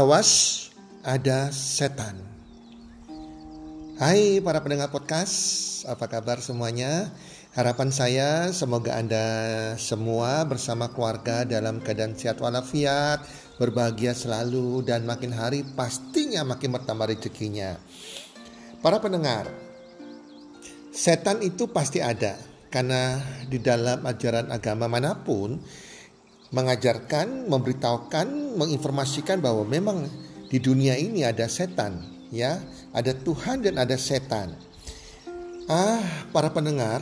Awas ada setan. Hai para pendengar podcast, apa kabar semuanya? Harapan saya semoga Anda semua bersama keluarga dalam keadaan sehat walafiat, berbahagia selalu dan makin hari pastinya makin bertambah rezekinya. Para pendengar, setan itu pasti ada karena di dalam ajaran agama mana pun mengajarkan, memberitahukan, menginformasikan bahwa memang di dunia ini ada setan, ya, ada Tuhan dan ada setan. Ah, para pendengar,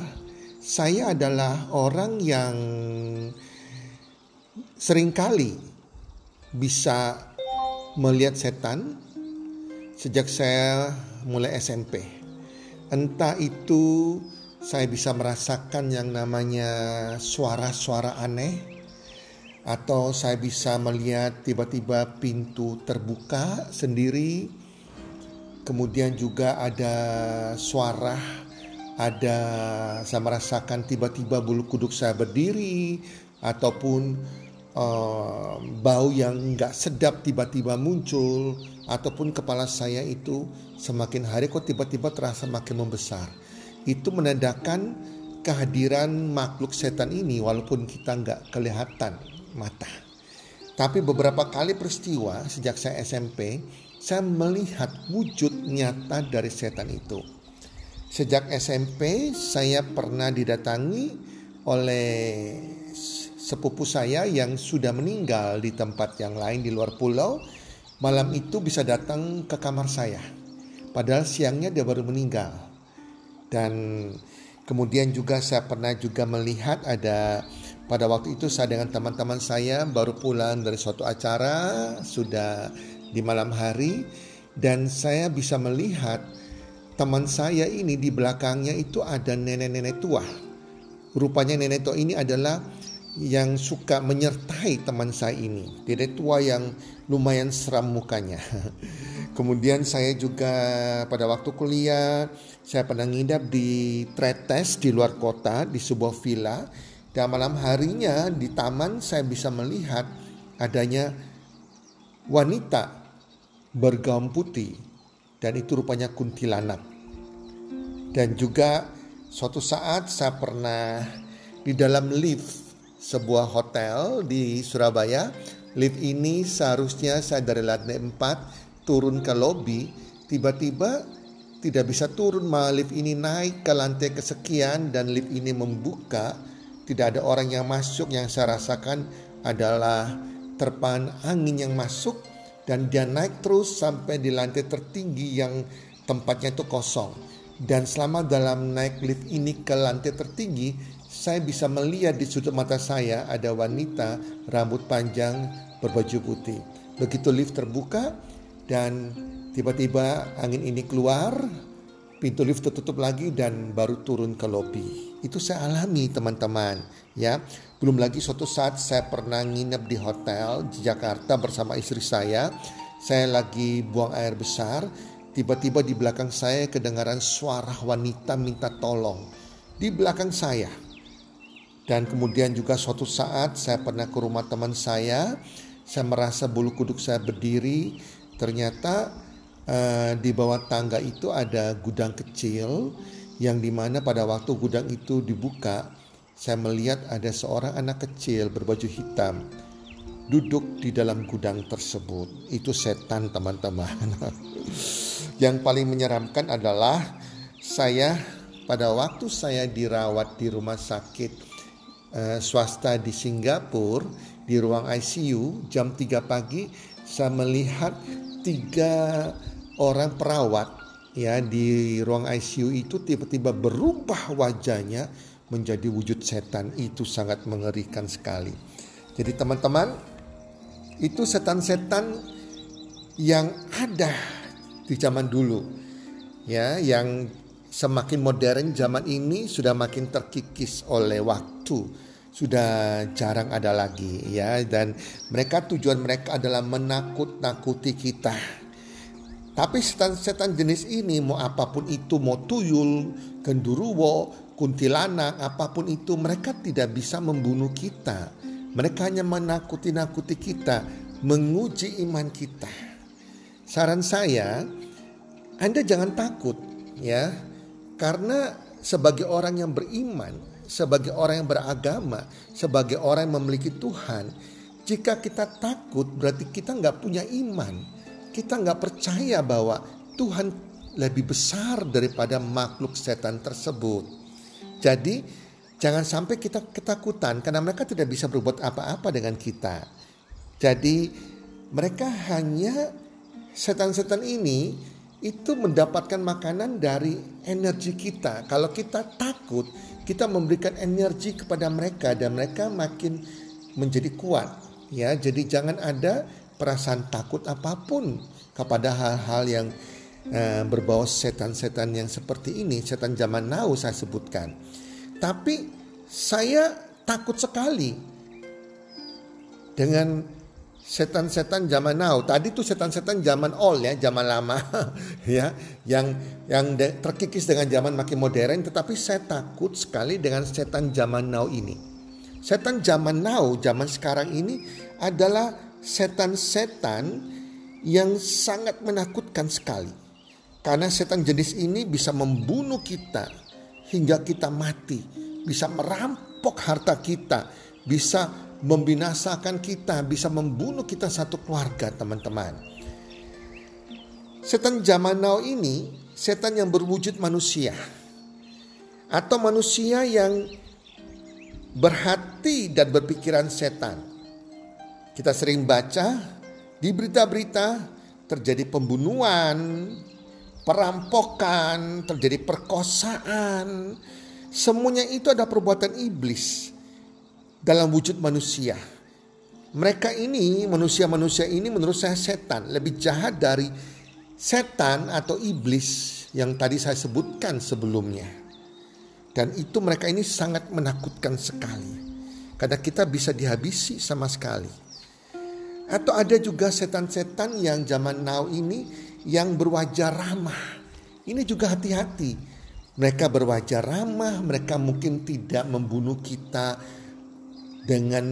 saya adalah orang yang sering kali bisa melihat setan sejak saya mulai SMP. Entah itu saya bisa merasakan yang namanya suara-suara aneh, atau saya bisa melihat tiba-tiba pintu terbuka sendiri. Kemudian juga ada suara ada saya merasakan tiba-tiba bulu kuduk saya berdiri. Ataupun uh, bau yang nggak sedap tiba-tiba muncul. Ataupun kepala saya itu semakin hari kok tiba-tiba terasa makin membesar. Itu menandakan kehadiran makhluk setan ini walaupun kita nggak kelihatan mata. Tapi beberapa kali peristiwa sejak saya SMP, saya melihat wujud nyata dari setan itu. Sejak SMP, saya pernah didatangi oleh sepupu saya yang sudah meninggal di tempat yang lain di luar pulau. Malam itu bisa datang ke kamar saya. Padahal siangnya dia baru meninggal. Dan kemudian juga saya pernah juga melihat ada pada waktu itu saya dengan teman-teman saya baru pulang dari suatu acara sudah di malam hari dan saya bisa melihat teman saya ini di belakangnya itu ada nenek-nenek tua. Rupanya nenek tua ini adalah yang suka menyertai teman saya ini. Nenek tua yang lumayan seram mukanya. Kemudian saya juga pada waktu kuliah saya pernah ngidap di Tretes di luar kota di sebuah villa dan malam harinya di taman saya bisa melihat adanya wanita bergaun putih dan itu rupanya kuntilanak. Dan juga suatu saat saya pernah di dalam lift sebuah hotel di Surabaya. Lift ini seharusnya saya dari lantai 4 turun ke lobi, tiba-tiba tidak bisa turun malah lift ini naik ke lantai kesekian dan lift ini membuka tidak ada orang yang masuk yang saya rasakan adalah terpan angin yang masuk dan dia naik terus sampai di lantai tertinggi yang tempatnya itu kosong. Dan selama dalam naik lift ini ke lantai tertinggi, saya bisa melihat di sudut mata saya ada wanita rambut panjang berbaju putih. Begitu lift terbuka dan tiba-tiba angin ini keluar, pintu lift tertutup lagi dan baru turun ke lobi. Itu saya alami teman-teman ya. Belum lagi suatu saat saya pernah nginep di hotel di Jakarta bersama istri saya. Saya lagi buang air besar, tiba-tiba di belakang saya kedengaran suara wanita minta tolong di belakang saya. Dan kemudian juga suatu saat saya pernah ke rumah teman saya, saya merasa bulu kuduk saya berdiri, ternyata Eh, di bawah tangga itu ada gudang kecil yang di mana pada waktu gudang itu dibuka, saya melihat ada seorang anak kecil berbaju hitam duduk di dalam gudang tersebut. Itu setan teman-teman. Yang paling menyeramkan adalah saya pada waktu saya dirawat di rumah sakit uh, swasta di Singapura di ruang ICU jam 3 pagi saya melihat tiga orang perawat ya di ruang ICU itu tiba-tiba berubah wajahnya menjadi wujud setan. Itu sangat mengerikan sekali. Jadi teman-teman itu setan-setan yang ada di zaman dulu ya yang semakin modern zaman ini sudah makin terkikis oleh waktu. Sudah jarang ada lagi ya dan mereka tujuan mereka adalah menakut-nakuti kita tapi setan-setan jenis ini mau apa pun itu mau tuyul genduruwo kuntilanak apa pun itu mereka tidak bisa membunuh kita mereka hanya menakuti-nakuti kita menguji iman kita saran saya Anda jangan takut ya. Karena sebagai orang yang beriman, sebagai orang yang beragama, sebagai orang yang memiliki Tuhan, jika kita takut berarti kita nggak punya iman. Kita nggak percaya bahwa Tuhan lebih besar daripada makhluk setan tersebut. Jadi jangan sampai kita ketakutan karena mereka tidak bisa berbuat apa-apa dengan kita. Jadi mereka hanya setan-setan ini itu mendapatkan makanan dari energi kita. Kalau kita takut, kita memberikan energi kepada mereka dan mereka makin menjadi kuat. Ya, jadi jangan ada perasaan takut apa pun kepada hal-hal yang uh, berbau setan-setan yang seperti ini, setan zaman now saya sebutkan. Tapi saya takut sekali dengan setan-setan zaman now. Tadi tuh setan-setan zaman old ya, zaman lama ya, yang yang terkikis dengan zaman makin modern. Tetapi saya takut sekali dengan setan zaman now ini. Setan zaman now, zaman sekarang ini adalah setan-setan yang sangat menakutkan sekali. Karena setan jenis ini bisa membunuh kita hingga kita mati, bisa merampok harta kita, bisa membinasakan kita, bisa membunuh kita satu keluarga, teman-teman. Setan zaman now ini setan yang berwujud manusia atau manusia yang berhati dan berpikiran setan. Kita sering baca di berita-berita terjadi pembunuhan, perampokan, terjadi perkosaan. Semuanya itu ada perbuatan iblis dalam wujud manusia. Mereka ini, manusia-manusia ini menurut saya setan, lebih jahat dari setan atau iblis yang tadi saya sebutkan sebelumnya. Dan itu mereka ini sangat menakutkan sekali. Karena kita bisa dihabisi sama sekali. Atau ada juga setan-setan yang zaman now ini yang berwajah ramah. Ini juga hati-hati. Mereka berwajah ramah, mereka mungkin tidak membunuh kita dengan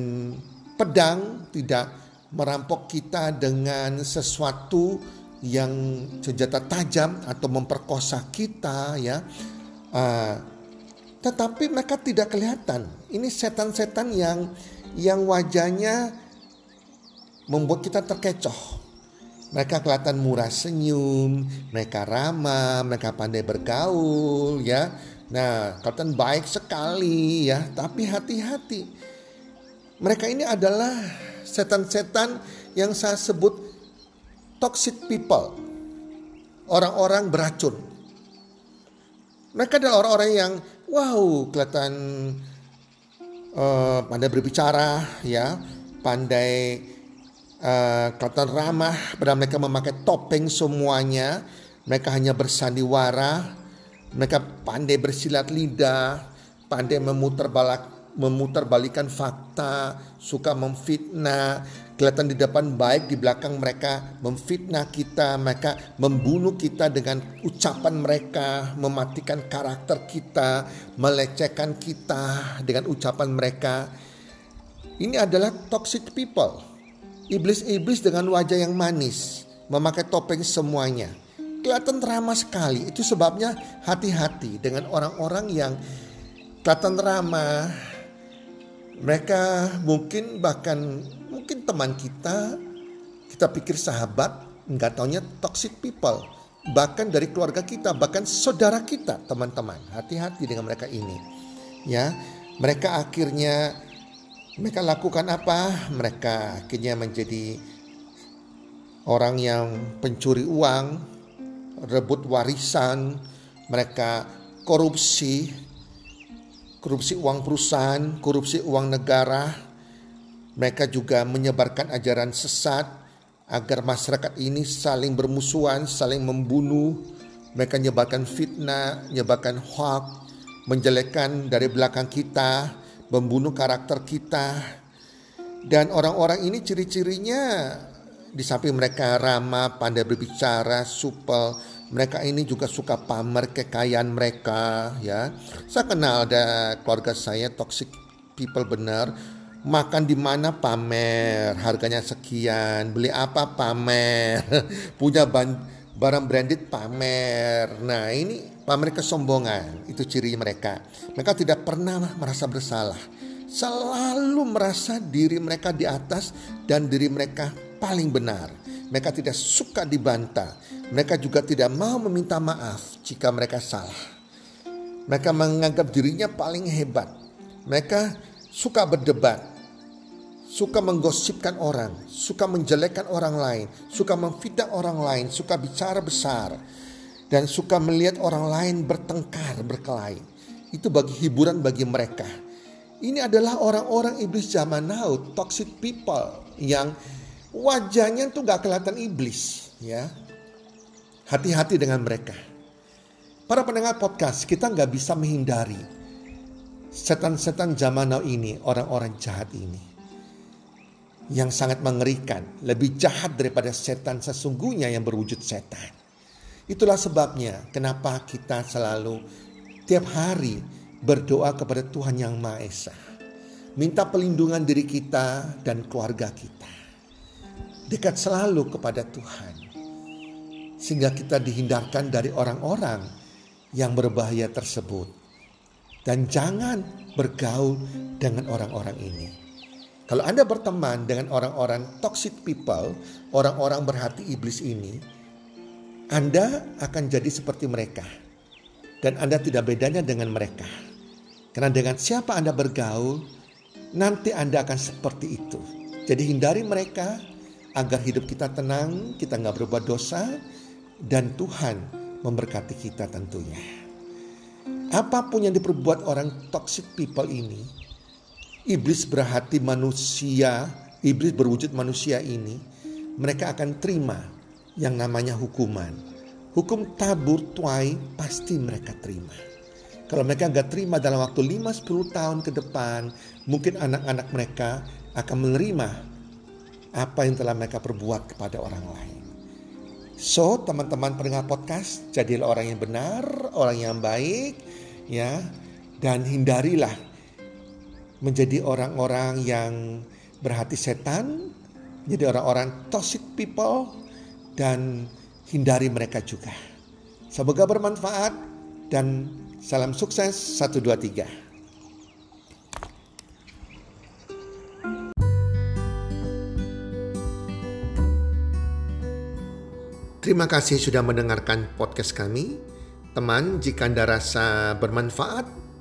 pedang, tidak merampok kita dengan sesuatu yang senjata tajam atau memperkosa kita ya. Uh, tetapi mereka tidak kelihatan. Ini setan-setan yang yang wajahnya membuat kita terkecoh. Mereka kelihatan murah senyum, mereka ramah, mereka pandai bergaul ya. Nah, kelihatan baik sekali ya, tapi hati-hati mereka ini adalah setan-setan yang saya sebut toxic people. Orang-orang beracun. Mereka adalah orang-orang yang wow kelihatan uh, pandai berbicara ya, pandai uh, kelihatan ramah, pada mereka memakai topeng semuanya. Mereka hanya bersandiwara, mereka pandai bersilat lidah, pandai memutar balak memutarbalikan fakta, suka memfitnah, kelihatan di depan baik, di belakang mereka memfitnah kita, mereka membunuh kita dengan ucapan mereka, mematikan karakter kita, melecehkan kita dengan ucapan mereka. Ini adalah toxic people. Iblis-iblis dengan wajah yang manis, memakai topeng semuanya. kelihatan ramah sekali. Itu sebabnya hati-hati dengan orang-orang yang kelihatan ramah. Mereka mungkin bahkan mungkin teman kita, kita pikir sahabat, nggak taunya toxic people. Bahkan dari keluarga kita, bahkan saudara kita, teman-teman. Hati-hati dengan mereka ini. Ya, mereka akhirnya mereka lakukan apa? Mereka akhirnya menjadi orang yang pencuri uang, rebut warisan, mereka korupsi, korupsi uang perusahaan, korupsi uang negara. Mereka juga menyebarkan ajaran sesat agar masyarakat ini saling bermusuhan, saling membunuh. Mereka menyebarkan fitnah, menyebarkan hoax, menjelekkan dari belakang kita, membunuh karakter kita. Dan orang-orang ini ciri-cirinya di samping mereka ramah, pandai berbicara, supel, mereka ini juga suka pamer kekayaan mereka ya. Saya kenal ada keluarga saya toxic people benar. Makan di mana pamer, harganya sekian, beli apa pamer, punya barang branded pamer. Nah, ini pamer kesombongan, itu ciri mereka. Mereka tidak pernah merasa bersalah. Selalu merasa diri mereka di atas dan diri mereka paling benar. Mereka tidak suka dibantah. Mereka juga tidak mau meminta maaf jika mereka salah. Mereka menganggap dirinya paling hebat. Mereka suka berdebat, suka menggosipkan orang, suka menjelekkan orang lain, suka memfitnah orang lain, suka bicara besar, dan suka melihat orang lain bertengkar, berkelahi. Itu bagi hiburan bagi mereka. Ini adalah orang-orang iblis zaman now, toxic people yang wajahnya tuh gak kelihatan iblis ya. Hati-hati dengan mereka. Para pendengar podcast, kita nggak bisa menghindari setan-setan zaman now ini, orang-orang jahat ini. Yang sangat mengerikan, lebih jahat daripada setan sesungguhnya yang berwujud setan. Itulah sebabnya kenapa kita selalu tiap hari berdoa kepada Tuhan Yang Maha Esa. Minta pelindungan diri kita dan keluarga kita dekat selalu kepada Tuhan. Sehingga kita dihindarkan dari orang-orang yang berbahaya tersebut. Dan jangan bergaul dengan orang-orang ini. Kalau Anda berteman dengan orang-orang toxic people, orang-orang berhati iblis ini, Anda akan jadi seperti mereka. Dan Anda tidak bedanya dengan mereka. Karena dengan siapa Anda bergaul, nanti Anda akan seperti itu. Jadi hindari mereka, agar hidup kita tenang, kita nggak berbuat dosa, dan Tuhan memberkati kita tentunya. Apa pun yang diperbuat orang toxic people ini, iblis berhati manusia, iblis berwujud manusia ini, mereka akan terima yang namanya hukuman. Hukum tabur tuai pasti mereka terima. Kalau mereka nggak terima dalam waktu 5-10 tahun ke depan, mungkin anak-anak mereka akan menerima apa yang telah mereka perbuat kepada orang lain. So, teman-teman pendengar podcast, jadilah orang yang benar, orang yang baik, ya, dan hindarilah menjadi orang-orang yang berhati setan, jadi orang-orang toxic people, dan hindari mereka juga. Semoga bermanfaat dan salam sukses 1, 2, 3. Terima kasih sudah mendengarkan podcast kami. Teman, jika Anda rasa bermanfaat